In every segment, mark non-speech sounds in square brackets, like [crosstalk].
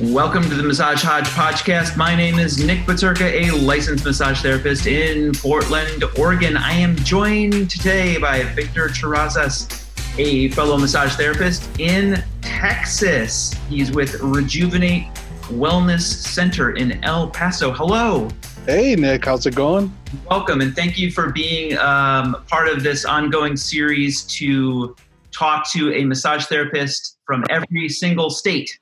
Welcome to the Massage Hodge podcast. My name is Nick Baturka, a licensed massage therapist in Portland, Oregon. I am joined today by Victor Terrazas, a fellow massage therapist in Texas. He's with Rejuvenate Wellness Center in El Paso. Hello. Hey, Nick, how's it going? Welcome, and thank you for being um, part of this ongoing series to talk to a massage therapist from every single state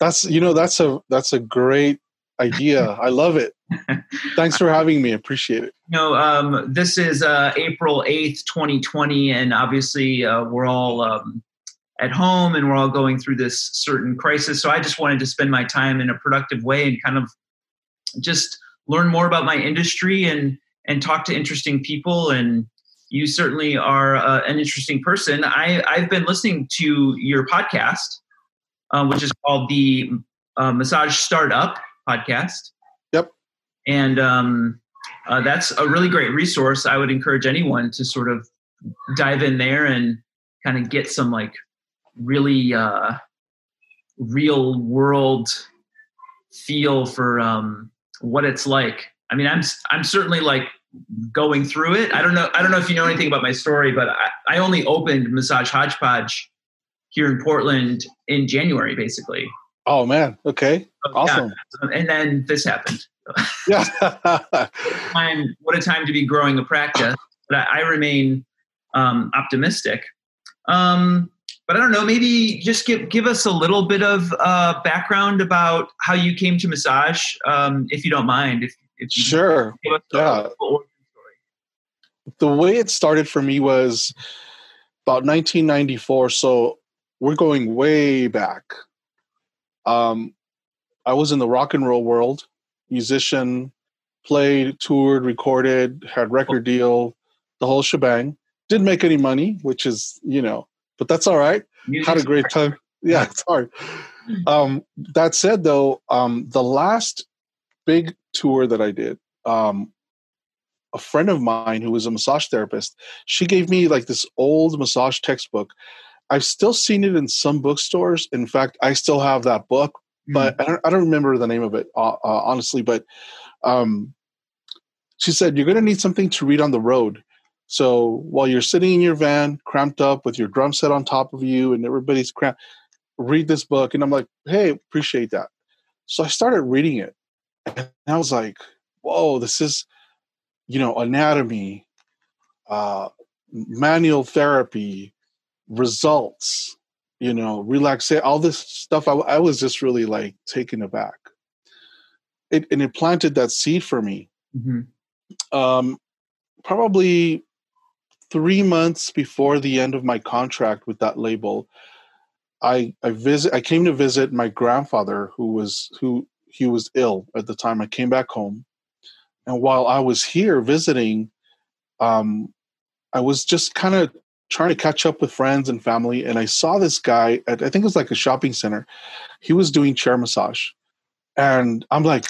that's you know that's a that's a great idea. I love it. [laughs] Thanks for having me. Appreciate it. no, um, this is uh, April eighth, twenty twenty, and obviously uh, we're all um, at home and we're all going through this certain crisis. So I just wanted to spend my time in a productive way and kind of just learn more about my industry and and talk to interesting people and you certainly are uh, an interesting person. I, I've been listening to your podcast um, which is called the uh, Massage Startup podcast. Yep. And um, uh, that's a really great resource. I would encourage anyone to sort of dive in there and kind of get some like really uh, real world feel for um, what it's like. I mean, I'm I'm certainly like going through it. I don't know. I don't know if you know anything about my story, but I, I only opened Massage Hodgepodge here in Portland in January, basically. Oh man, okay, awesome. Yeah. And then this happened. yeah. [laughs] time, what a time to be growing a practice. But I, I remain um, optimistic. Um, but I don't know. Maybe just give give us a little bit of uh, background about how you came to massage, um, if you don't mind. If, if you sure, yeah. The way it started for me was about 1994. So we're going way back. Um, I was in the rock and roll world, musician, played, toured, recorded, had record deal, the whole shebang. Didn't make any money, which is you know, but that's all right. Had a great time. [laughs] Yeah, it's hard. Um, that said, though, um, the last big tour that I did, um, a friend of mine who was a massage therapist, she gave me like this old massage textbook I've still seen it in some bookstores. In fact, I still have that book, but mm. I, don't, I, don't, remember the name of it uh, uh, honestly. But um, she said you're going to need something to read on the road. So while you're sitting in your van, cramped up with your drum set on top of you, and everybody's cramped, read this book. And I'm like, hey, appreciate that. So I started reading it, and I was like, whoa, this is, you know, anatomy, uh, manual therapy, results, you know, relaxation, all this stuff. I, I, was just really like taken aback. It, and it planted that seed for me. Mm-hmm. Um, probably three months before the end of my contract with that label, I I visit. I came to visit my grandfather, who was who he was ill at the time. I came back home, and while I was here visiting, um, I was just kind of trying to catch up with friends and family, and I saw this guy at I think it was like a shopping center. He was doing chair massage, and I'm like,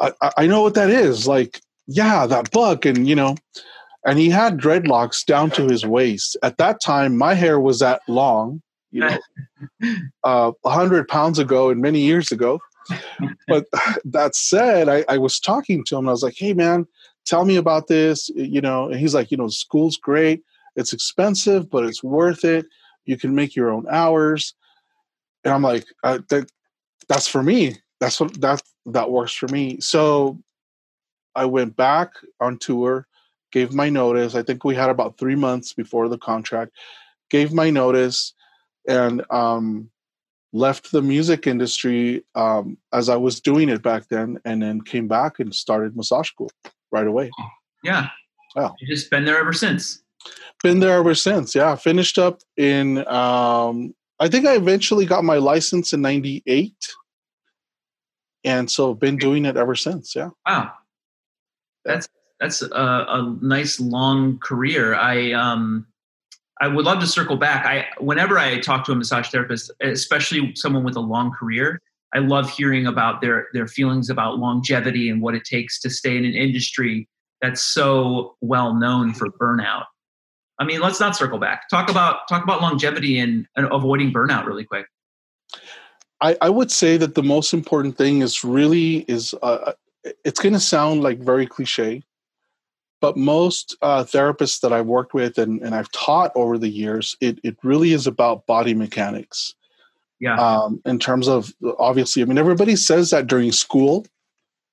I, I know what that is. Like, yeah, that book, and you know, and he had dreadlocks down to his waist. At that time, my hair was that long, you know, [laughs] uh, a uh, hundred pounds ago and many years ago. But [laughs] that said, I, I was talking to him. and I was like, "Hey, man, tell me about this." You know, and he's like, "You know, school's great." It's expensive, but it's worth it. You can make your own hours. And I'm like, uh, that that's for me. That's what that that works for me. So I went back on tour, gave my notice. I think we had about three months before the contract. Gave my notice, and um, left the music industry um, as I was doing it back then, and then came back and started massage school right away. Yeah, wow. You've just been there ever since been there ever since. Yeah, finished up in. Um, I think I eventually got my license in '98, and so been doing it ever since. Yeah. Wow, that's that's a, a nice long career. I um, I would love to circle back. I whenever I talk to a massage therapist, especially someone with a long career, I love hearing about their their feelings about longevity and what it takes to stay in an industry that's so well known for burnout. I mean, let's not circle back. Talk about talk about longevity and, and avoiding burnout really quick. I, I would say that the most important thing is really is uh, it's going to sound like very cliche, but most uh, therapists that I've worked with and, and I've taught over the years, it, it really is about body mechanics. Yeah. Um, in terms of obviously, I mean, everybody says that during school,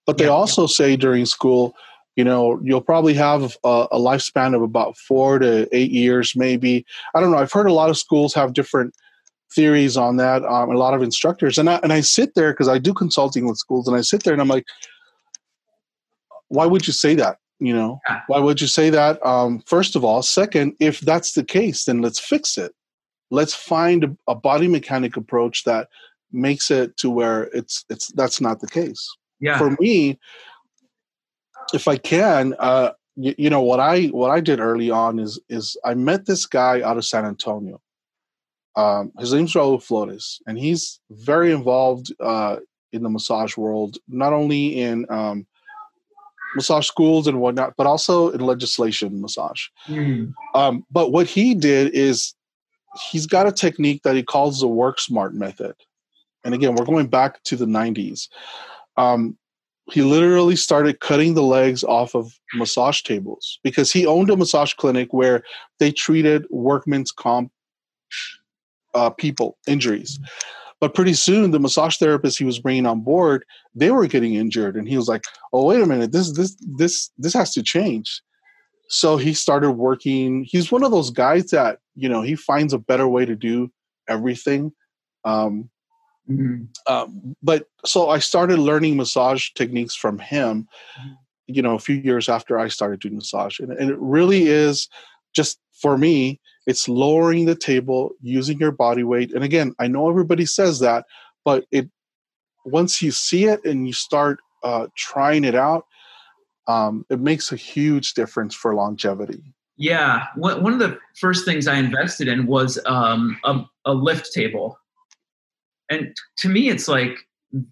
but they yeah. also say during school, you know, you'll probably have a, a, lifespan of about four to eight years, maybe. I don't know. I've heard a lot of schools have different theories on that. Um, a lot of instructors, and I and I sit there because I do consulting with schools, and I sit there and I'm like, why would you say that? You know, why would you say that? Um, first of all, second, if that's the case, then let's fix it. Let's find a, a body mechanic approach that makes it to where it's it's that's not the case. Yeah. For me, if I can, uh, you, you know what I what I did early on is is I met this guy out of San Antonio um, his name's Raul Flores, and he's very involved uh, in the massage world, not only in um, massage schools and whatnot, but also in legislation massage. Mm. Um, but what he did is he's got a technique that he calls the work smart method. And again, we're going back to the 90s. Um, he literally started cutting the legs off of massage tables because he owned a massage clinic where they treated workman's comp uh, people injuries. But pretty soon, the massage therapists he was bringing on board, they were getting injured, and he was like, "Oh, wait a minute! This, this, this, this has to change." So he started working. He's one of those guys that you know he finds a better way to do everything. Um, mm-hmm. um, but so I started learning massage techniques from him. Mm-hmm. You know, a few years after I started doing massage, and, and it really is just for me it's lowering the table using your body weight and again i know everybody says that but it once you see it and you start uh, trying it out um, it makes a huge difference for longevity yeah one of the first things i invested in was um, a, a lift table and to me it's like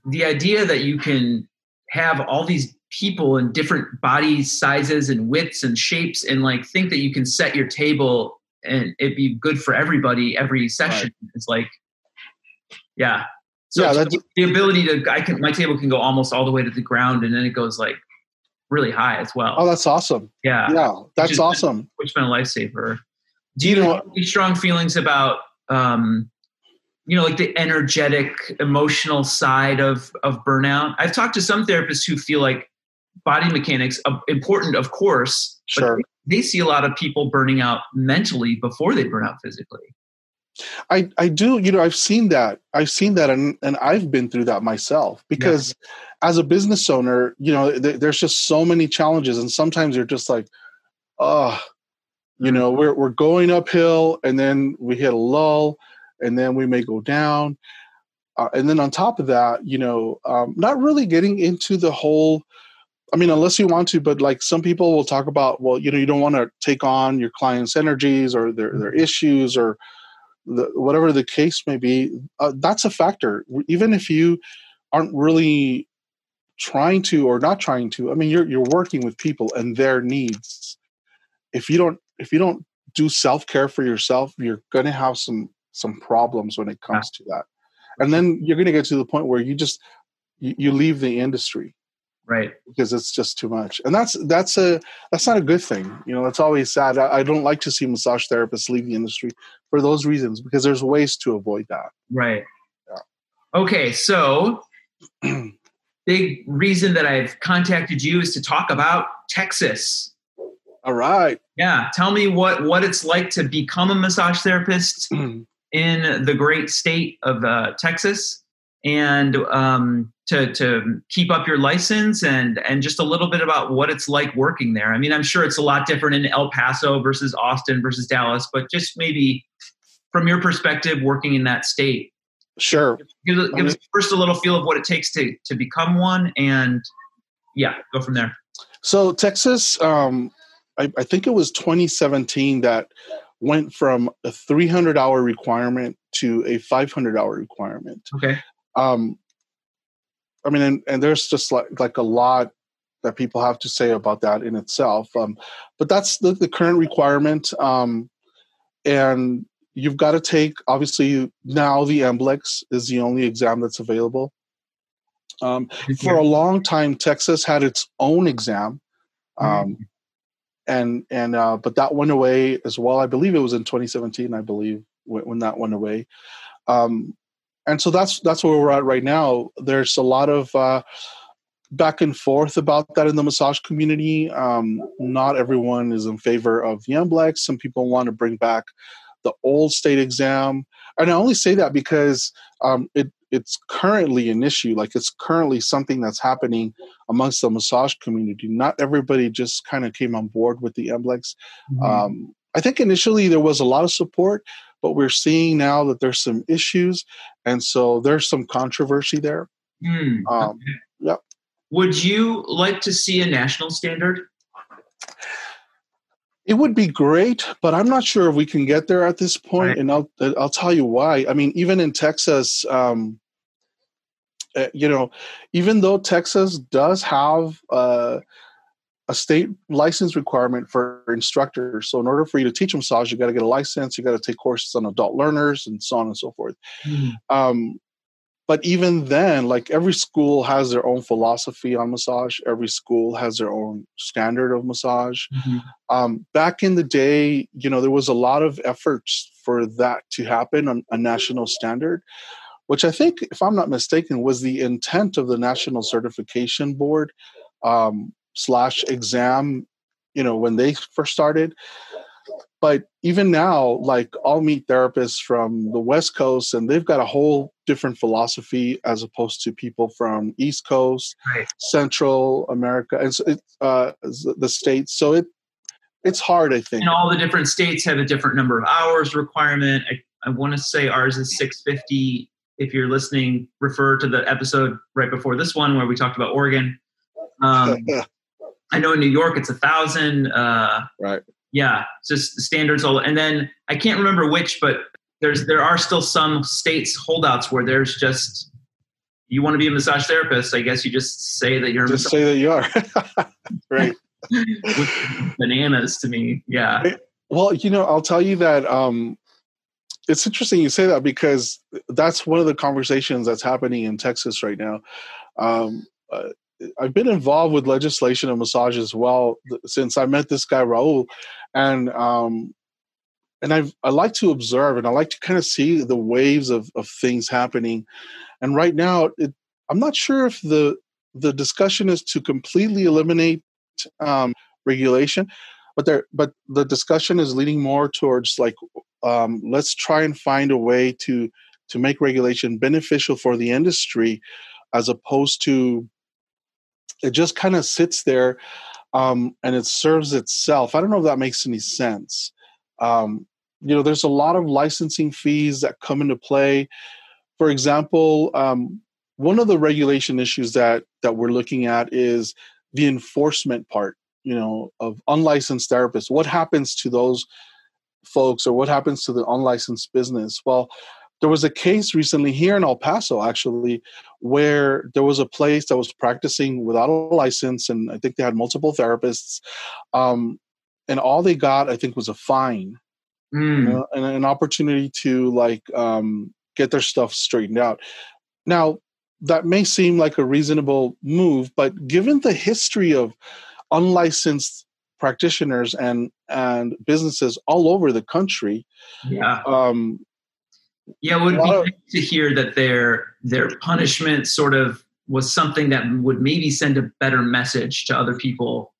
the idea that you can have all these people in different body sizes and widths and shapes and like think that you can set your table and it'd be good for everybody every session. Right. it's like yeah. So yeah, that's, the ability to i can my table can go almost all the way to the ground and then it goes like really high as well. Oh that's awesome. Yeah. Yeah that's which awesome. been, which been a lifesaver. Do you, you know have any strong feelings about um you know like the energetic emotional side of of burnout. I've talked to some therapists who feel like body mechanics uh, important of course sure. they, they see a lot of people burning out mentally before they burn out physically. I, I do you know i've seen that. I've seen that and, and i've been through that myself because yeah. as a business owner you know th- there's just so many challenges and sometimes you're just like oh you know we're, we're going uphill and then we hit a lull and then we may go down uh, and then on top of that you know um, not really getting into the whole I mean, unless you want to, but like some people will talk about, well, you know, you don't want to take on your client's energies or their, their mm-hmm. issues or the, whatever the case may be. Uh, that's a factor. Even if you aren't really trying to or not trying to, I mean, you're you're working with people and their needs. If you don't if you don't do self care for yourself, you're going to have some some problems when it comes yeah. to that, and then you're going to get to the point where you just you, you leave the industry right. because it's just too much. And that's that's a that's not a good thing. You know that's always sad. I, I, don't like to see massage therapists leave the industry for those reasons because there's ways to avoid that. Right. Yeah. okay so [clears throat] big reason that i've contacted you is to talk about texas. All right. Yeah tell me what what it's like to become a massage therapist [clears throat] in the great state of uh, texas and um, to to keep up your license and and just a little bit about what it's like working there. I mean, I'm sure it's a lot different in El Paso versus Austin versus Dallas, but just maybe from your perspective, working in that state. Sure. Give, give I mean, us first a little feel of what it takes to to become one, and yeah, go from there. So Texas, um, I, I think it was 2017 that went from a 300 hour requirement to a 500 hour requirement. Okay. Um, I mean, and, and there's just like like a lot that people have to say about that in itself. Um, but that's the, the current requirement. Um, and you've got to take obviously now the MBLEx is the only exam that's available. Um, for a long time, Texas had its own exam, um, mm-hmm. And and uh, but that went away as well. I believe it was in 2017. I believe when, when that went away, um, and so that's that's where we're at right now. There's a lot of uh, back and forth about that in the massage community. Um, not everyone is in favor of the MBLEx. Some people want to bring back the old state exam, and I only say that because um, it it's currently an issue. Like it's currently something that's happening amongst the massage community. Not everybody just kind of came on board with the MBLEx. Mm-hmm. Um, I think initially there was a lot of support, but we're seeing now that there's some issues, and so there's some controversy there. Mm, um, okay. Yep. Would you like to see a national standard? It would be great, but I'm not sure if we can get there at this point, right. and I'll I'll tell you why. I mean, even in Texas, um, uh, you know, even though Texas does have uh, a state license requirement for instructors, so in order for you to teach massage, you got to get a license, you got to take courses on adult learners, and so on and so forth. Mm. Um, but even then like every school has their own philosophy on massage. Every school has their own standard of massage. Mm-hmm. um, back in the day you know there was a lot of efforts for that to happen on a national standard which i think if i'm not mistaken was the intent of the national certification board um, slash exam you know when they first started but even now like i'll meet therapists from the west coast and they've got a whole different philosophy as opposed to people from east coast right. central america and so it, uh, the states. So it it's hard i think. And all the different states have a different number of hours requirement. I, I want to say ours is 650 if you're listening refer to the episode right before this one where we talked about oregon. Um, [laughs] i know in new york it's a thousand uh, right yeah, just standards all. And then I can't remember which, but there's there are still some states holdouts where there's just you want to be a massage therapist. I guess you just say that you're just say that you are [laughs] right. bananas to me, yeah. Well, you know, I'll tell you that um, it's interesting you say that because that's one of the conversations that's happening in Texas right now. Um, uh, I've been involved with legislation and massage as well since I met this guy Raul, and um, and I've I like to observe and I like to kind of see the waves of of things happening. And right now, it, I'm not sure if the the discussion is to completely eliminate um, regulation, but there but the discussion is leading more towards like um, let's try and find a way to to make regulation beneficial for the industry as opposed to it just kind of sits there um, and it serves itself. I don't know if that makes any sense. Um, you know, there's a lot of licensing fees that come into play. For example, um, one of the regulation issues that that we're looking at is the enforcement part. You know, of unlicensed therapists. What happens to those folks, or what happens to the unlicensed business? Well, there was a case recently here in El Paso, actually, where there was a place that was practicing without a license, and I think they had multiple therapists. Um, and all they got, I think, was a fine mm. you know, and an opportunity to like um, get their stuff straightened out. Now, that may seem like a reasonable move, but given the history of unlicensed practitioners and and businesses all over the country, yeah. Um, yeah, it would be of, to hear that their their punishment sort of was something that would maybe send a better message to other people.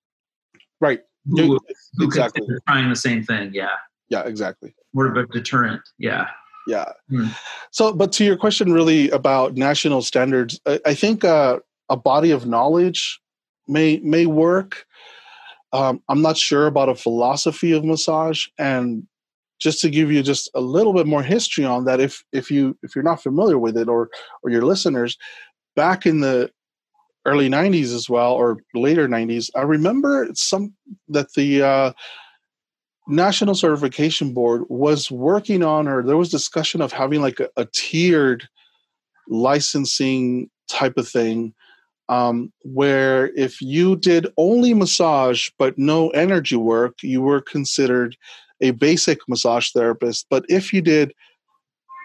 Right. Who, who exactly. trying the same thing. Yeah. Yeah, exactly. More of a deterrent. Yeah. Yeah. Hmm. So, but to your question, really about national standards, I, I think uh, a body of knowledge may may work. Um, I'm not sure about a philosophy of massage, and just to give you just a little bit more history on that if if you if you're not familiar with it or or your listeners back in the early 90s as well or later 90s i remember some that the uh, national certification board was working on or there was discussion of having like a, a tiered licensing type of thing um, where if you did only massage but no energy work you were considered a basic massage therapist. But if you did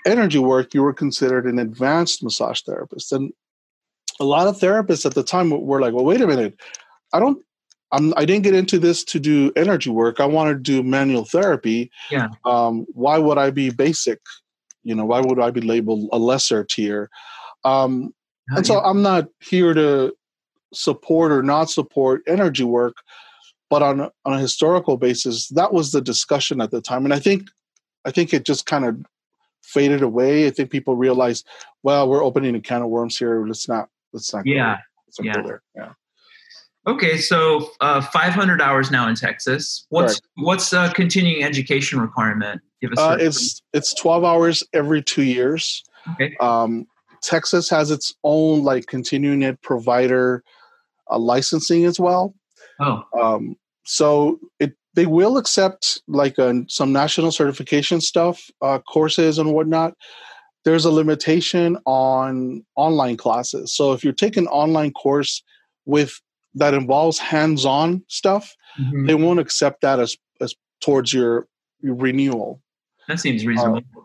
energy work, you were considered an advanced massage therapist. And a lot of therapists at the time were like, well, wait a minute. I don't I'm, I didn't get into this to do energy work. I want to do manual therapy. Yeah. Um, why would I be basic? You know, why would I be labeled a lesser tier? Um, oh, and so I'm not here to support or not support energy work, but on on a historical basis, that was the discussion at the time, and I think I think it just kind of faded away. I think people realized, well, we're opening a can of worms here. Let's not let's not. Yeah. Go, yeah. there. Yeah. Okay, so uh, 500 hours now in Texas. What's right. what's a continuing education requirement? Give us. Uh, it's it's 12 hours every two years. Okay. Um, Texas has its own like continuing ed provider uh, licensing as well. Oh. Um, so it they will accept like uh, some national certification stuff, uh, courses and whatnot. There's a limitation on online classes. So if you're taking online course with that involves hands-on stuff, mm-hmm. they won't accept that as as towards your, your renewal. That seems reasonable. Uh,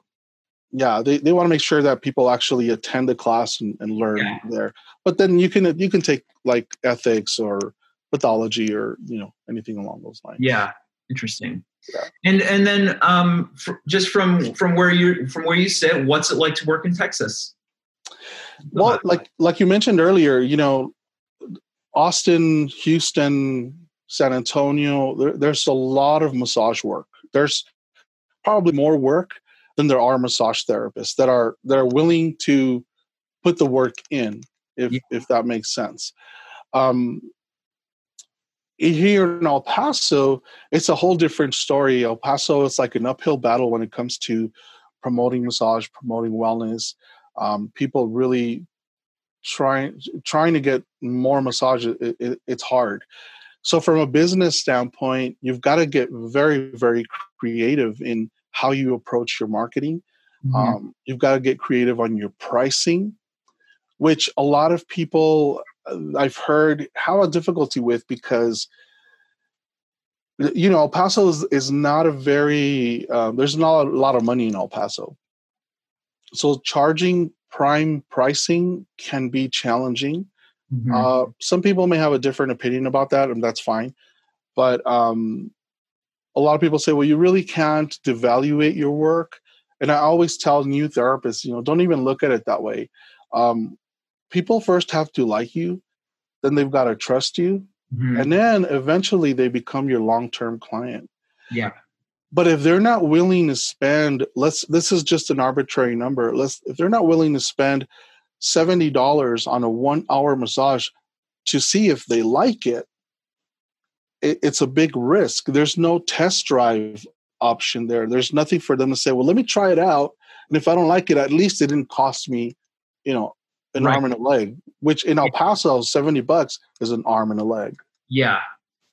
yeah, they, they want to make sure that people actually attend the class and, and learn yeah. there. But then you can you can take like ethics or pathology or you know anything along those lines. Yeah, interesting. Yeah. And and then um, for, just from from where you from where you sit, what's it like to work in Texas? Well, like like you mentioned earlier, you know, Austin, Houston, San Antonio, there, there's a lot of massage work. There's probably more work than there are massage therapists that are that are willing to put the work in, if yeah. if that makes sense. Um, here in El Paso, it's a whole different story. El Paso is like an uphill battle when it comes to promoting massage, promoting wellness. Um, people really trying trying to get more massage it, it, it's hard so from a business standpoint you've got to get very very creative in how you approach your marketing mm-hmm. um, you've got to get creative on your pricing which a lot of people i've heard have a difficulty with because you know el paso is, is not a very uh, there's not a lot of money in el paso so charging prime pricing can be challenging. Mm-hmm. Uh, some people may have a different opinion about that, and that's fine. But um, a lot of people say, well, you really can't devaluate your work. And I always tell new therapists, you know, don't even look at it that way. Um, people first have to like you, then they've got to trust you, mm-hmm. and then eventually they become your long term client. Yeah. But if they're not willing to spend, let's this is just an arbitrary number. Let's if they're not willing to spend seventy dollars on a one hour massage to see if they like it, it, it's a big risk. There's no test drive option there. There's nothing for them to say, well, let me try it out. And if I don't like it, at least it didn't cost me, you know, an right. arm and a leg, which in El Paso, 70 bucks is an arm and a leg. Yeah.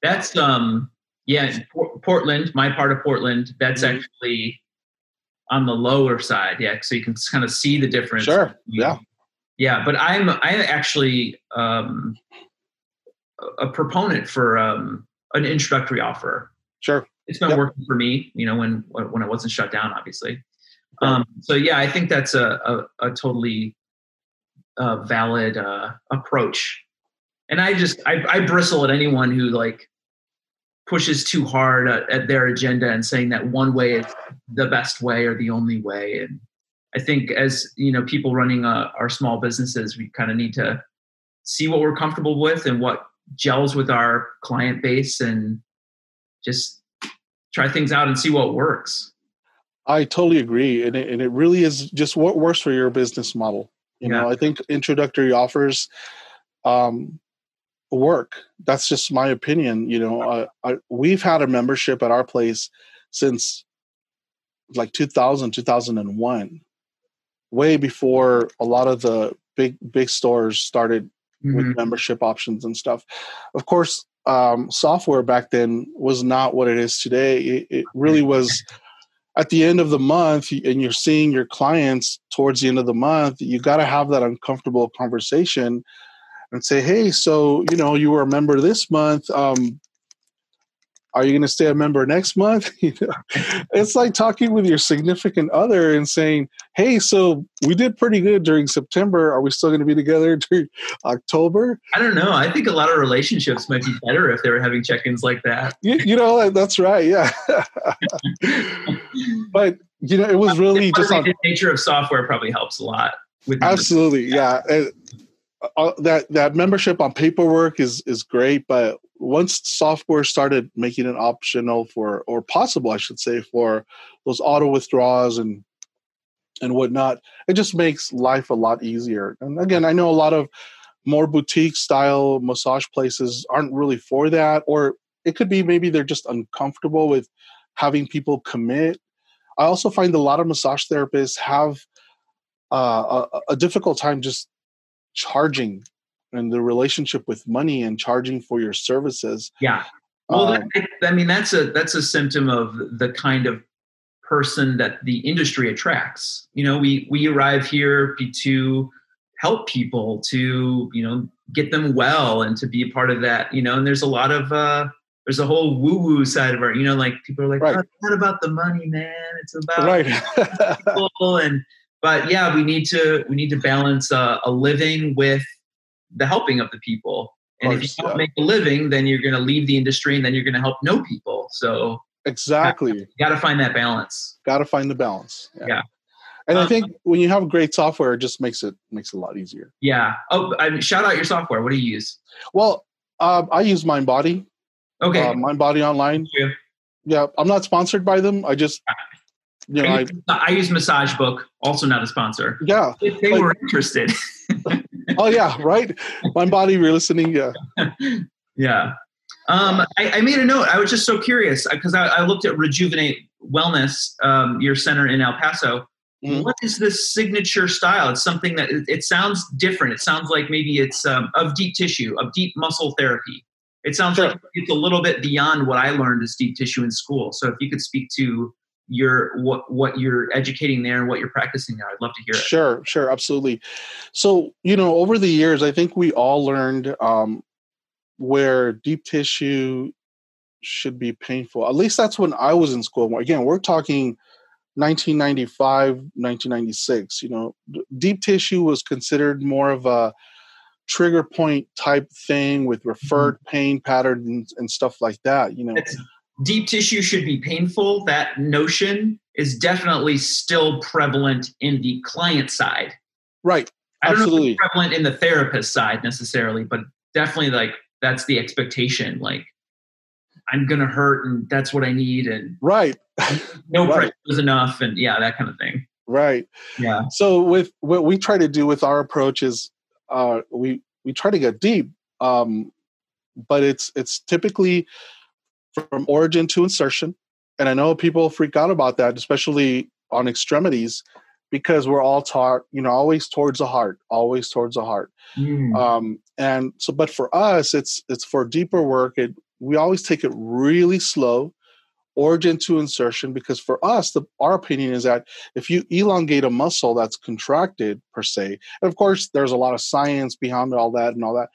That's um yeah, Portland, my part of Portland, that's mm-hmm. actually on the lower side. Yeah, so you can kind of see the difference. Sure. Yeah. Yeah, but I'm I'm actually um, a proponent for um, an introductory offer. Sure. It's been yep. working for me, you know, when when I wasn't shut down, obviously. Um, so yeah, I think that's a a, a totally uh, valid uh, approach. And I just I, I bristle at anyone who like pushes too hard at, at, their agenda and saying that one way is the best way or the only way. And i think as you know people running uh, our small businesses we kind of need to see what we're comfortable with and what gels with our client base and just try things out and see what works. I totally agree. And it, and it really is just what works for your business model you yeah. know i think introductory offers um, work. That's just my opinion. You know, uh, I, we've had a membership at our place since like 2000, 2001, way before a lot of the big big stores started mm-hmm. with membership options and stuff. Of course, um, software back then was not what it is today. It, it really was. At the end of the month, and you're seeing your clients towards the end of the month, you got to have that uncomfortable conversation and say, hey, so you know, you were a member this month. Um, are you going to stay a member next month? [laughs] you know, it's like talking with your significant other and saying, "Hey, so we did pretty good during September. Are we still going to be together [laughs] during October?" I don't know. I think a lot of relationships might be better if they were having check-ins like that. You, you know, that's right. Yeah, [laughs] but you know, it was really just on the nature of software probably helps a lot. With absolutely, yeah. And, uh, that that membership on paperwork is is great, but once software started making it optional for or possible i should say for those auto withdrawals and and whatnot it just makes life a lot easier. And again i know a lot of more boutique style massage places aren't really for that or it could be maybe they're just uncomfortable with having people commit. I also find a lot of massage therapists have uh, a, a difficult time just charging and the relationship with money and charging for your services. Yeah. Well, um, that, I mean, that's a that's a symptom of the kind of person that the industry attracts. You know, we we arrive here to help people to you know get them well and to be a part of that. You know, and there's a lot of uh, there's a whole woo woo side of our. You know, like people are like, right. oh, it's not about the money, man. It's about right. people [laughs] and. But yeah, we need to we need to balance uh, a living with the helping of the people. And course, if you don't yeah. make a living, then you're going to leave the industry and then you're going to help no people. So exactly, you got to find that balance. Got to find the balance. Yeah. yeah. And um, I think when you have great software, it just makes it makes it a lot easier. Yeah. Oh, I mean, shout out your software. What do you use? Well, um, I use MindBody. Okay. Uh, MindBody Online. Yeah, I'm not sponsored by them. I just you know, I, use, I, I use MassageBook, also not a sponsor. Yeah. If they like, were interested. [laughs] oh yeah, right. My MindBody, you're listening. Yeah. [laughs] yeah. Um, I, I, made a note. I was just so curious because I, I, looked at Rejuvenate Wellness, um, your center in El Paso. Mm-hmm. What is this signature style? It's something that it, it sounds different. It sounds like maybe it's um, of deep tissue, of deep muscle therapy. It sounds sure. like it's a little bit beyond what I learned as deep tissue in school. So if you could speak to your what what you're educating there and what you're practicing there. I'd love to hear it. Sure, sure, absolutely. So you know, over the years, I think we all learned um, where deep tissue should be painful. At least that's when I was in school. Again, we're talking 1995, 1996. You know, deep tissue was considered more of a trigger point type thing with referred mm-hmm. pain patterns and stuff like that. You know. It's- deep tissue should be painful, that notion is definitely still prevalent in the client side. Right. I don't Absolutely. know if it's prevalent in the therapist side necessarily, but definitely like that's the expectation. Like I'm gonna hurt and that's what I need and right. [laughs] no right. pressure is enough and yeah, that kind of thing. Right. Yeah. So with what we try to do with our approach is uh we we try to get deep. Um but it's it's typically from origin to insertion. And I know people freak out about that, especially on extremities, because we're all taught, you know, always towards the heart, always towards the heart. Mm. Um, and so, but for us, it's it's for deeper work. It we always take it really slow, origin to insertion, because for us, the our opinion is that if you elongate a muscle that's contracted per se, and of course, there's a lot of science behind all that and all that,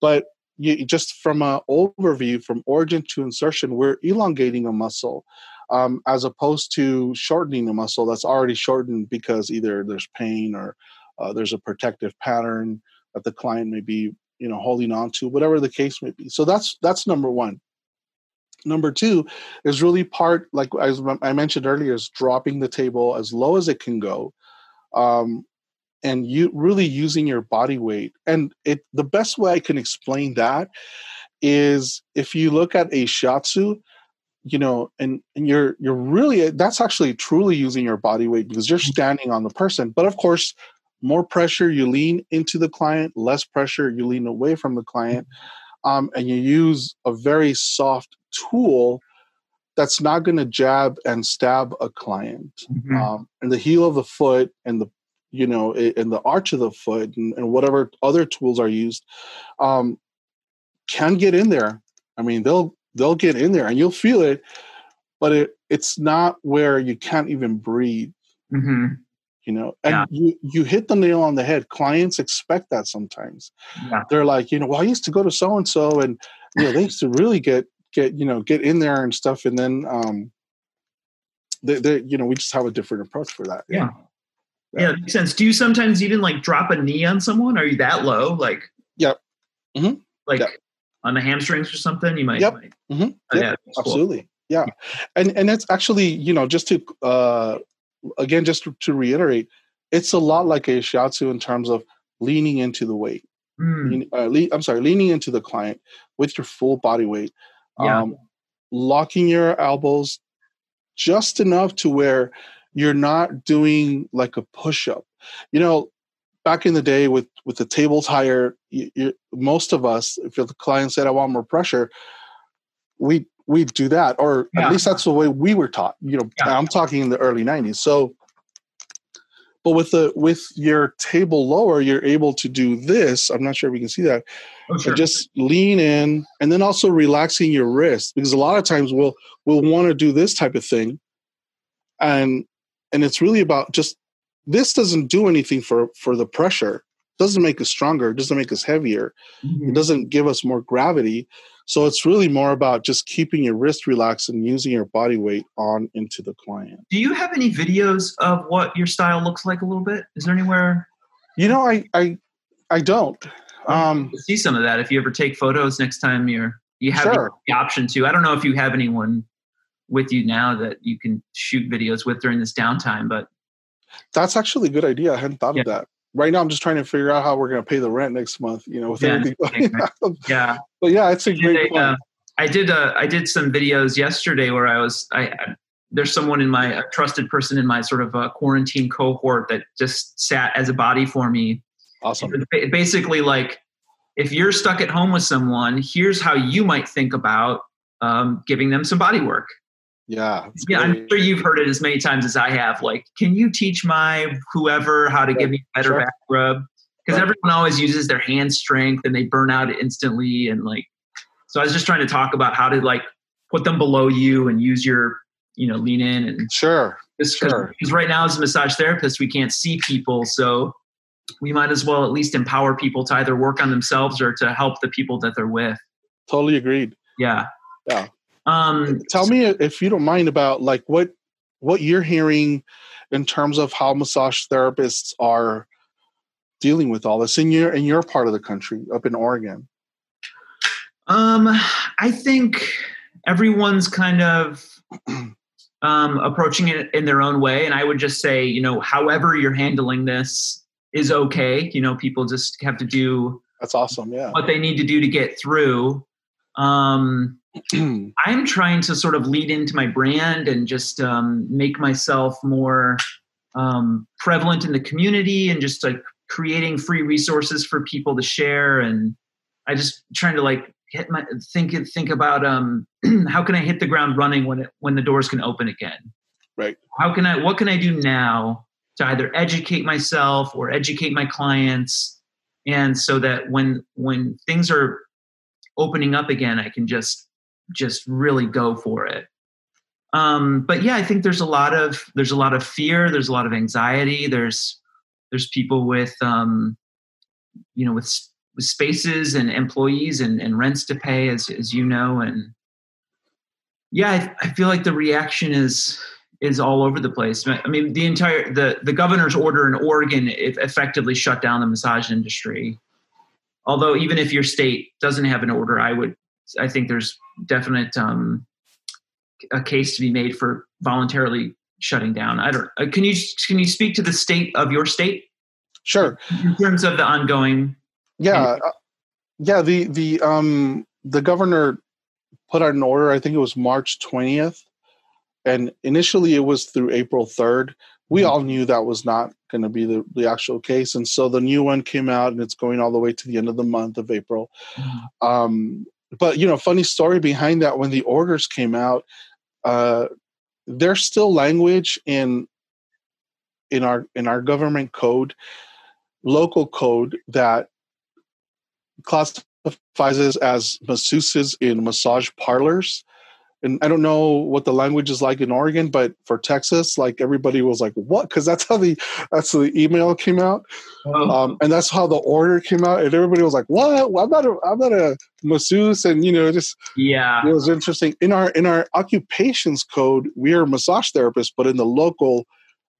but you, just from an overview, from origin to insertion, we're elongating a muscle um, as opposed to shortening a muscle that's already shortened because either there's pain or uh, there's a protective pattern that the client may be, you know, holding on to, whatever the case may be. So that's that's number one. Number two is really part, like as I mentioned earlier, is dropping the table as low as it can go. Um, and you really using your body weight and it the best way i can explain that is if you look at a shiatsu you know and and you're you're really that's actually truly using your body weight because you're mm-hmm. standing on the person but of course more pressure you lean into the client less pressure you lean away from the client um, and you use a very soft tool that's not going to jab and stab a client mm-hmm. um, and the heel of the foot and the you know, in the arch of the foot and, and whatever other tools are used, um, can get in there. I mean, they'll they'll get in there and you'll feel it, but it it's not where you can't even breathe. Mm-hmm. You know, and yeah. you you hit the nail on the head. Clients expect that sometimes. Yeah. They're like, you know, well, I used to go to so and so, and you know, they used to really get get you know get in there and stuff, and then um, they, they you know we just have a different approach for that. Yeah. Yeah, yeah makes sense. Do you sometimes even like drop a knee on someone? Are you that low? Like, yep. Mm-hmm. Like yep. on the hamstrings or something? You might. Yep. Might, mm-hmm. oh, yep. yeah, absolutely. Yeah, and and it's actually you know just to uh, again just to, to reiterate, it's a lot like a shiatsu in terms of leaning into the weight. Mm. Uh, le- I'm sorry, leaning into the client with your full body weight. Yeah. Um, locking your elbows just enough to where you're not doing like a push up. You know, back in the day with with the table tire, you, you, most of us, if the client said, "I want more pressure," we we do that, or yeah. at least that's the way we were taught. You know, yeah. I'm talking in the early '90s. So but with the with your table lower, you're able to do this. I'm not sure if we can see that. Oh, sure. Just lean in, and then also relaxing your wrist because a lot of times we'll we'll want to do this type of thing, and and it's really about just this doesn't do anything for for the pressure. It doesn't make us stronger. It doesn't make us heavier. Mm-hmm. It doesn't give us more gravity. So it's really more about just keeping your wrist relaxed and using your body weight on into the client. Do you have any videos of what your style looks like a little bit? Is there anywhere? You know, I I I don't. Um, see some of that if you ever take photos next time you're you have sure. the option to. I don't know if you have anyone with you now that you can shoot videos with during this downtime, but that's actually a good idea. I hadn't thought yeah. of that right now I'm just trying to figure out how we're going to pay the rent next month. You know, with yeah, everything. [laughs] yeah, but yeah, it's a great. uh, I did. Uh, I did some videos yesterday where I was. I, I there's someone in my a trusted person in my sort of uh, quarantine cohort that just sat as a body for me. Awesome. Basically, like if you're stuck at home with someone, here's how you might think about um, giving them some body work. Yeah. Yeah, I'm sure you've heard it as many times as I have. Like, can you teach my whoever how to yeah, give me a better sure. back rub? Because right. everyone always uses their hand strength and they burn out instantly. And like, so I was just trying to talk about how to like put them below you and use your, you know, lean in and sure. Because sure. right now, as a massage therapist, we can't see people. So we might as well at least empower people to either work on themselves or to help the people that they're with. Totally agreed. Yeah. Yeah. Um, Tell me if you don't mind about like what what you're hearing in terms of how massage therapists are dealing with all this in your in your part of the country, up in Oregon. Um, I think everyone's kind of [clears throat] um, approaching it in their own way, and I would just say, you know, however you're handling this is okay. You know, people just have to do that's awesome. Yeah, what they need to do to get through. Um, [clears throat] I'm trying to sort of lead into my brand and just um, make myself more um, prevalent in the community and just like creating free resources for people to share. And I just trying to like hit my think think about um, [clears throat] how can I hit the ground running when it when the doors can open again. Right. How can I? What can I do now to either educate myself or educate my clients, and so that when when things are opening up again, I can just just really go for it. Um, but yeah, I think there's a lot of there's a lot of fear. There's a lot of anxiety. There's there's people with um, you know with, with spaces and employees and, and rents to pay, as as you know, and yeah, I, I feel like the reaction is is all over the place. I mean, the entire the the governor's order in Oregon effectively shut down the massage industry. Although even if your state doesn't have an order, I would I think there's definite um, a case to be made for voluntarily shutting down. I don't. Uh, can you can you speak to the state of your state? Sure. In terms of the ongoing. Yeah, uh, yeah. The the um the governor put out an order. I think it was March twentieth, and initially it was through April third. We mm-hmm. all knew that was not going to be the, the actual case, and so the new one came out, and it's going all the way to the end of the month of April. Mm-hmm. Um, but you know, funny story behind that when the orders came out, uh, there's still language in in our in our government code, local code that classifies as masseuses in massage parlors and I don't know what the language is like in Oregon, but for Texas, like everybody was like, "What?" Because that's how the that's the email came out, oh. um, and that's how the order came out, and everybody was like, "What? Well, I'm not a I'm not a masseuse," and you know, just yeah, it was interesting. In our in our occupations code, we are massage therapists, but in the local,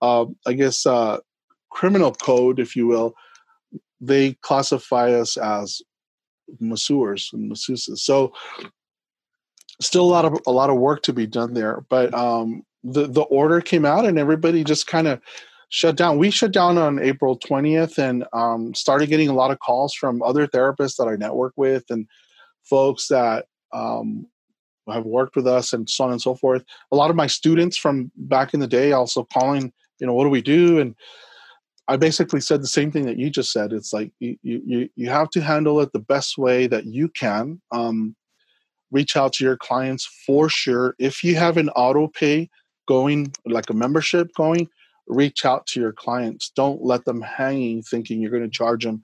uh, I guess, uh, criminal code, if you will, they classify us as masseurs and masseuses. So still a lot of a lot of work to be done there. But um, the the order came out and everybody just kind of shut down. We shut down on April twentieth and um, started getting a lot of calls from other therapists that I network with and folks that um, have worked with us and so on and so forth. A lot of my students from back in the day also calling, you know, what do we do? And I basically said the same thing that you just said. It's like you you you have to handle it the best way that you can. Um, reach out to your clients for sure. If you have an auto pay going, like a membership going, reach out to your clients. Don't let them hanging thinking you're going to charge them.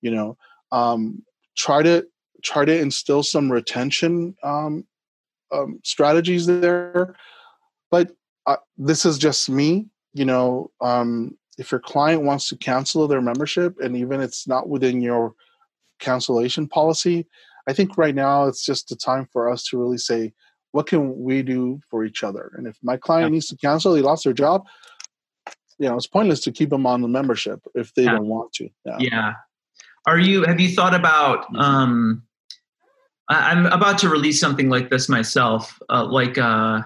You know, um, try to try to instill some retention um, um, strategies there. But uh, this is just me. You know, um, if your client wants to cancel their membership, and even it's not within your cancellation policy, I think right now it's just the time for us to really say, what can we do for each other? And if my client yeah. needs to cancel, they lost their job, you know, it's pointless to keep them on the membership if they yeah. don't want to. Yeah. yeah. Are you, have you thought about, mm-hmm. um, I'm about to release something like this myself, uh, like uh,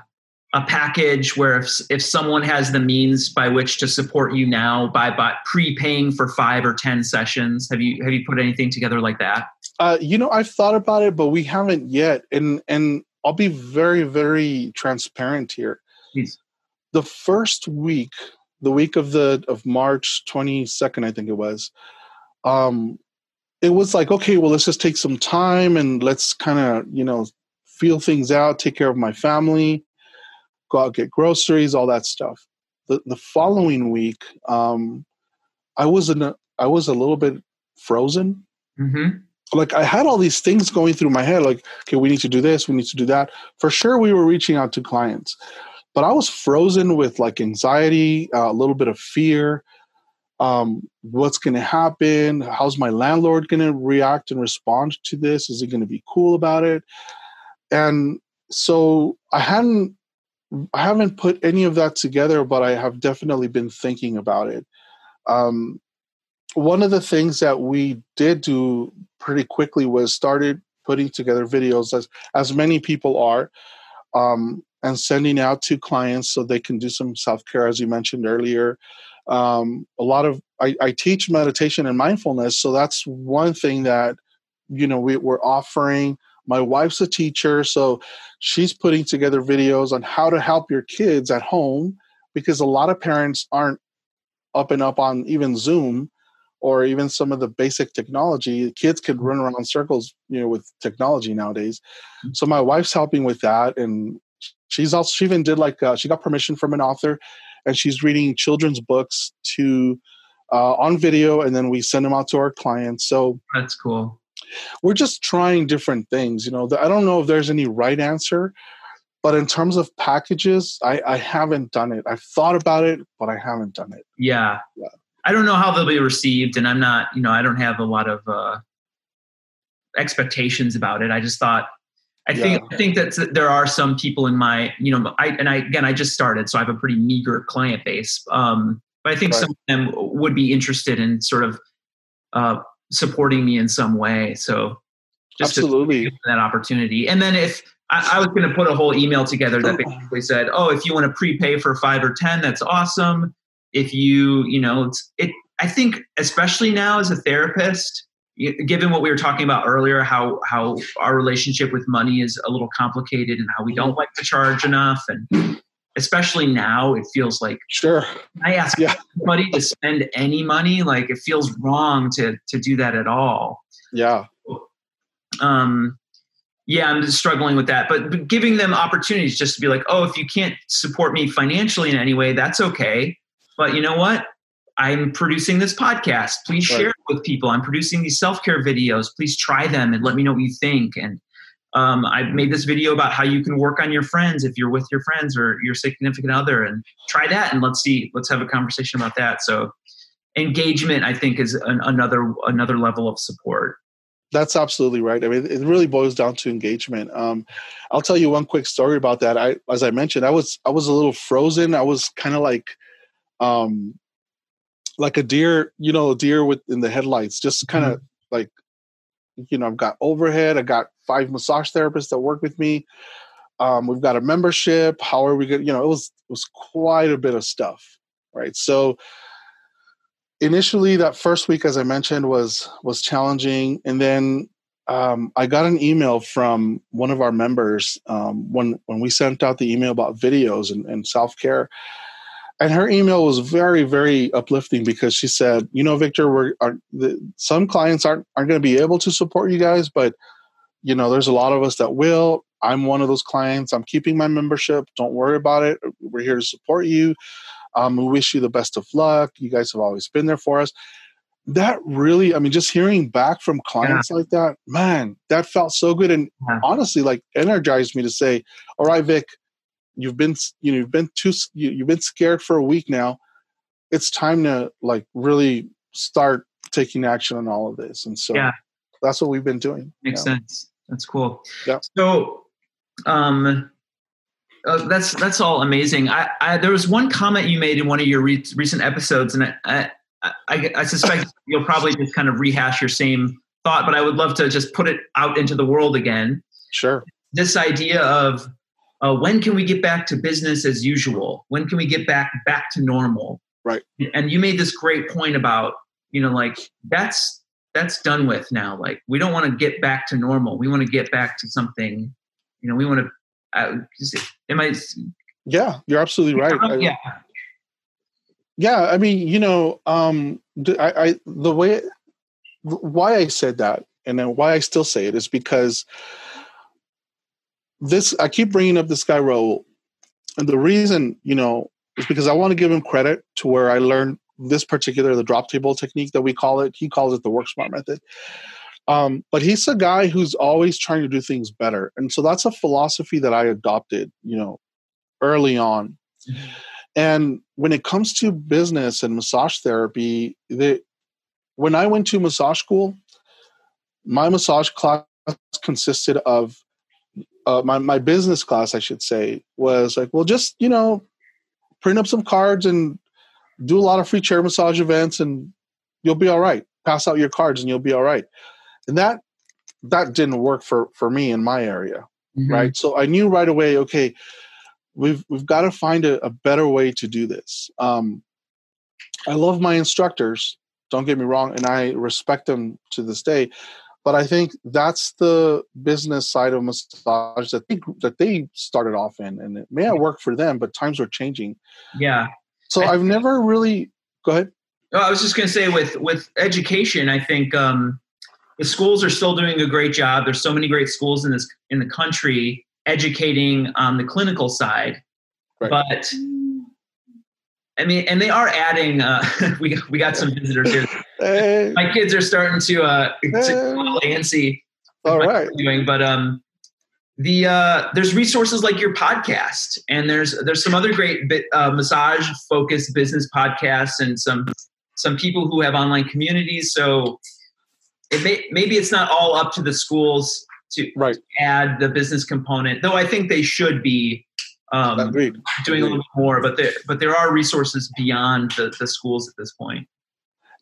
a package where if, if someone has the means by which to support you now by, by prepaying for five or 10 sessions, have you, have you put anything together like that? Uh, you know, I've thought about it, but we haven't yet. And, and I'll be very, very transparent here. Please. The first week, the week of the, of March 22nd, I think it was, um, it was like, okay, well, let's just take some time and let's kind of, you know, feel things out, take care of my family go out get groceries, all that stuff. The the following week, um, I was in a, I was a little bit frozen. Mm-hmm. Like I had all these things going through my head, like, okay, we need to do this, we need to do that. For sure, we were reaching out to clients, but I was frozen with like anxiety, uh, a little bit of fear. Um, what's going to happen? How's my landlord going to react and respond to this? Is he going to be cool about it? And so I hadn't I haven't put any of that together, but I have definitely been thinking about it. Um, one of the things that we did do pretty quickly was started putting together videos, as as many people are, um, and sending out to clients so they can do some self care, as you mentioned earlier. Um, a lot of I, I teach meditation and mindfulness, so that's one thing that you know we, we're offering my wife's a teacher, so she's putting together videos on how to help your kids at home because a lot of parents aren't up and up on even Zoom or even some of the basic technology. Kids could run around circles, you know, with technology nowadays. Mm-hmm. So my wife's helping with that, and she's also she even did like uh, she got permission from an author, and she's reading children's books to uh, on video, and then we send them out to our clients. So that's cool we're just trying different things. You know, I don't know if there's any right answer, but in terms of packages, I, I haven't done it. I've thought about it, but I haven't done it. Yeah. yeah. I don't know how they'll be received, and I'm not, you know, I don't have a lot of uh, expectations about it. I just thought, I yeah. think, I think that there are some people in my, you know, I and I again, I just started, so I have a pretty meager client base. Um, but I think right. some of them would be interested in sort of uh, supporting me in some way. So just absolutely that opportunity. And then if I, I was going to put a whole email together that basically said, "Oh, if you want to prepay for five or ten, that's awesome. If you, you know, it's it. I think especially now as a therapist, given what we were talking about earlier, how how our relationship with money is a little complicated and how we don't like to charge enough, and especially now it feels like sure i ask yeah. anybody to spend any money like it feels wrong to to do that at all yeah um yeah i'm just struggling with that but, but giving them opportunities just to be like oh if you can't support me financially in any way that's okay but you know what i'm producing this podcast please share it with people i'm producing these self-care videos please try them and let me know what you think and um, I made this video about how you can work on your friends if you're with your friends or your significant other, and try that and let's see, let's have a conversation about that. So engagement, I think, is an, another another level of support. That's absolutely right. I mean, it really boils down to engagement. Um, I'll tell you one quick story about that. I, as I mentioned, I was I was a little frozen. I was kind of like, um, like a deer, you know, deer with in the headlights, just kind of mm-hmm. like, you know, I've got overhead. I got five massage therapists that work with me. Um, we've got a membership. How are we going? You know, it was it was quite a bit of stuff, right? So initially, that first week, as I mentioned, was was challenging, and then um, I got an email from one of our members um, when when we sent out the email about videos and, and self care and her email was very very uplifting because she said you know victor we're are, the, some clients aren't aren't going to be able to support you guys but you know there's a lot of us that will. I'm one of those clients. I'm keeping my membership. Don't worry about it. We're here to support you. Um, we wish you the best of luck. You guys have always been there for us. That really i mean just hearing back from clients yeah. like that man that felt so good and yeah. honestly like energized me to say all right vic you've been you know you've been too you, you've been scared for a week now it's time to like really start taking action on all of this and so yeah. that's what we've been doing makes sense. That's cool. Yeah. So um uh, that's that's all amazing. I, I there was one comment you made in one of your re- recent episodes and I, I, I suspect [laughs] you'll probably just kind of rehash your same thought but i would love to just put it out into the world again. Sure. This idea of uh, when can we get back to business as usual? When can we get back back to normal? Right. And you made this great point about you know like that's that's done with now. Like we don't want to get back to normal. We want to get back to something you know we want to uh, am i yeah you're absolutely right. Yeah. Yeah i mean you know um I, I the way why i said that and then why i still say it is because this I keep bringing up this guy Raul, and the reason you know is because I want to give him credit to where I learned this particular the drop table technique that we call it. He calls it the work smart method. Um, but he's a guy who's always trying to do things better, and so that's a philosophy that I adopted. You know, early on. And when it comes to business and massage therapy, the, when I went to massage school, my massage class consisted of uh, my my business class, I should say, was like, well, just you know, print up some cards and do a lot of free chair massage events, and you'll be all right. Pass out your cards, and you'll be all right. And that that didn't work for for me in my area, mm-hmm. right? So I knew right away, okay, we've we've got to find a, a better way to do this. Um, I love my instructors. Don't get me wrong, and I respect them to this day but I think that's the business side of massage that they that they started off in, and it may have work for them, but times are changing. Yeah. So I, have never really. Go ahead. I was just going to say with with education, I think um, the schools are still doing a great job. There's so many great schools in this in the country educating on the clinical side, right. but I mean, and they are adding. Uh, [laughs] we we got some visitors here. Hey. My kids are starting to uh, to call antsy. All right. Doing, but um, the uh, there's resources like your podcast, and there's there's some other great bit, uh, massage focused business podcasts, and some some people who have online communities. So it may, maybe it's not all up to the schools to right. add the business component, though I think they should be um, doing Agreed. a little bit more. But there, but there are resources beyond the, the schools at this point.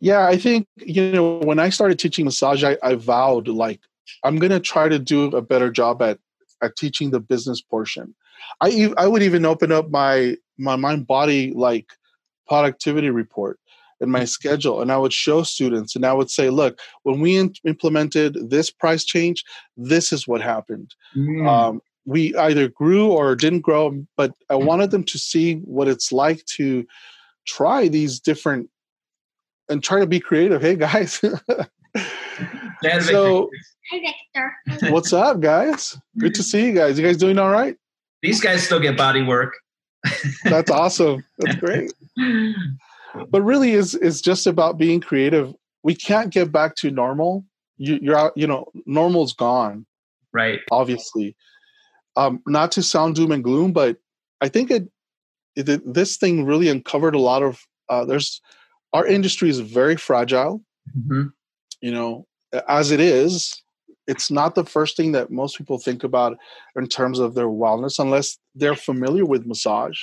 Yeah, I think you know when I started teaching massage, I, I vowed like I'm going to try to do a better job at at teaching the business portion. I I would even open up my my Mindbody like productivity report in my schedule and i would show students and i would say look when we in- implemented this price change this is what happened mm. um, we either grew or didn't grow, but I mm. wanted them to see what it's like to try these different and try to be creative. Hey guys. [laughs] [laughs] so, Hi Victor. [laughs] What's up, guys? Good to see you guys. You guys doing all right? These guys still get body work. That's awesome. That's great. But really is is just about being creative. We can't get back to normal. You, you're out, you know, normal's gone right obviously um, not to sound doom and gloom but i think it, it this thing really uncovered a lot of uh, there's our industry is very fragile. Mm-hmm. you know as it is it's not the first thing that most people think about in terms of their wellness unless they're familiar with massage.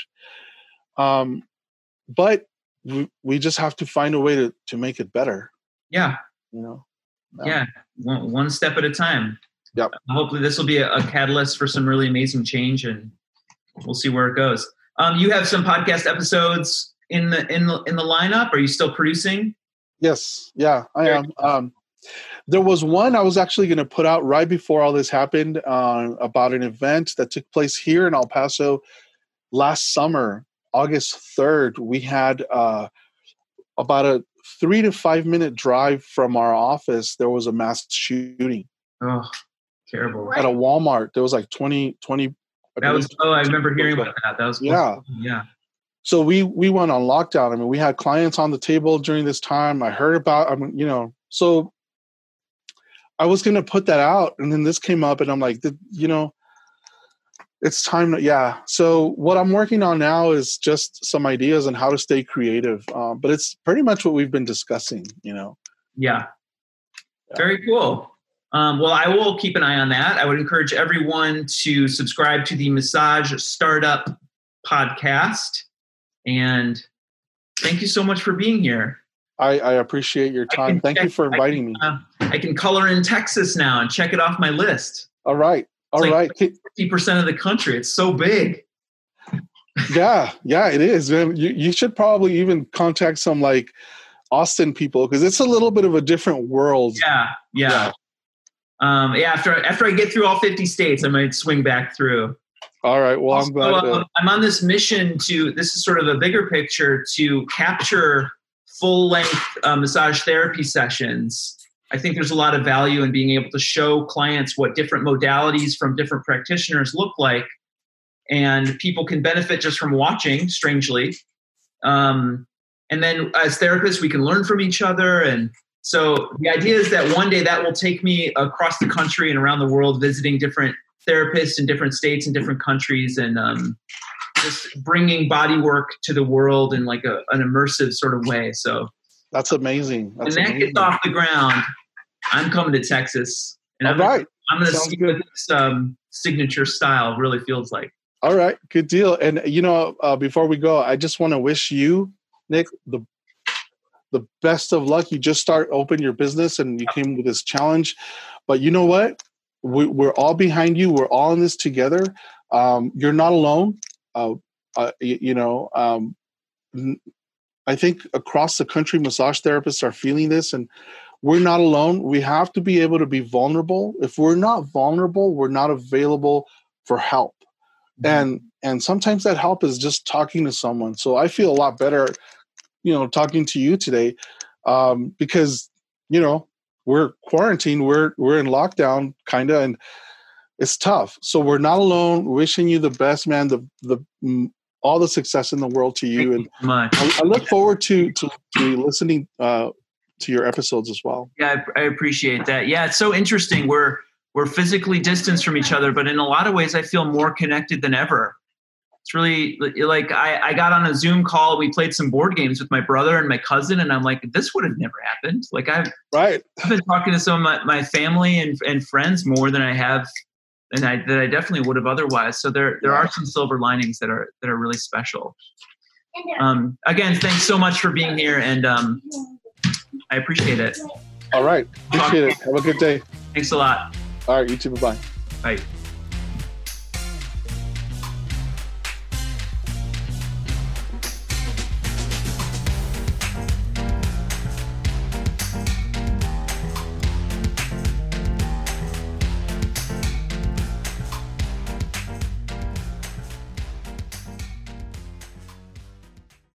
Um, but we, we just have to find a way to, to make it better. Yeah. You know? Yeah, one, one step at a time yep. Hopefully this will be a, a, catalyst for some really amazing change and we'll see where it goes. Um, you have some podcast episodes in the in the in the lineup? Are you still producing? Yes. Yeah i am. um, there was one I was actually going to put out right before all this happened uh, about an event that took place here in El Paso last summer, August 3rd. We had uh, about a three to five minute drive from our office. There was a mass shooting. Oh, terrible. At a Walmart. There was like 20, 20 that was oh I remember hearing about that. That was yeah yeah. So we we went on lockdown. I mean, we had clients on the table during this time. I heard about I mean, you know, so I was gonna put that out, and then this came up, and I'm like, you know, it's time to yeah. So what I'm working on now is just some ideas on how to stay creative, um, but it's pretty much what we've been discussing. You know. Yeah. yeah. Very cool. Um, well, I will keep an eye on that. I would encourage everyone to subscribe to the Massage Startup podcast. And thank you so much for being here. I, I appreciate your time. Thank check, you for inviting can, me. Uh, I can color in Texas now and check it off my list. All right. All right. Fifty percent of the country. It's so big. yeah, yeah, it is. You you should probably even contact some like Austin people because it's a little bit of a different world. Yeah, yeah. yeah. Um, yeah, after after I get through all 50 states, I might swing back through. All right. Well, also, I'm glad. Uh, I'm on this mission to. This is sort of a bigger picture to capture full length uh, massage therapy sessions. I think there's a lot of value in being able to show clients what different modalities from different practitioners look like. And people can benefit just from watching, strangely. Um, and then as therapists, we can learn from each other. And so the idea is that one day that will take me across the country and around the world visiting different therapists in different states and different countries and um, just bringing body work to the world in like a, an immersive sort of way. So that's amazing. That's when that amazing. gets off the ground, I'm coming to Texas. And All I'm, right. I'm going to see good. what this um, signature style really feels like. All right, good deal. And you know, uh, before we go, I just want to wish you, Nick, the the best of luck. You just start open your business, and you came with this challenge. But you know what? We, are all behind you. We're all in this together. Um, you're not alone uh, uh, you, you, know, um, I think across the country, massage therapists are feeling this, and we're not alone. We have to be able to be vulnerable. If we're not vulnerable, we're not available for help. Mm-hmm. And and sometimes that help is just talking to someone. So I feel a lot better, you know, talking to you today, um, because you know we're quarantined, we're we're in lockdown, kind of, and it's tough. So we're not alone. Wishing you the best, man. The the mm, all the success in the world to you, and I, I, look forward to to, to listening uh, to your episodes as well. Yeah, I, I appreciate that. Yeah, it's so interesting. We're we're physically distanced from each other, but in a lot of ways, I feel more connected than ever. It's really like I, I got on a Zoom call. We played some board games with my brother and my cousin, and I'm like, this would have never happened. Like I've right. I've been talking to some of my, my family and, and friends more than I have and I that I definitely would have otherwise. So there there are some silver linings that are that are really special. Um, again, thanks so much for being here, and um, I appreciate it. All right, appreciate it. Have a good day. Thanks a lot. All right, you too. Bye bye. Bye.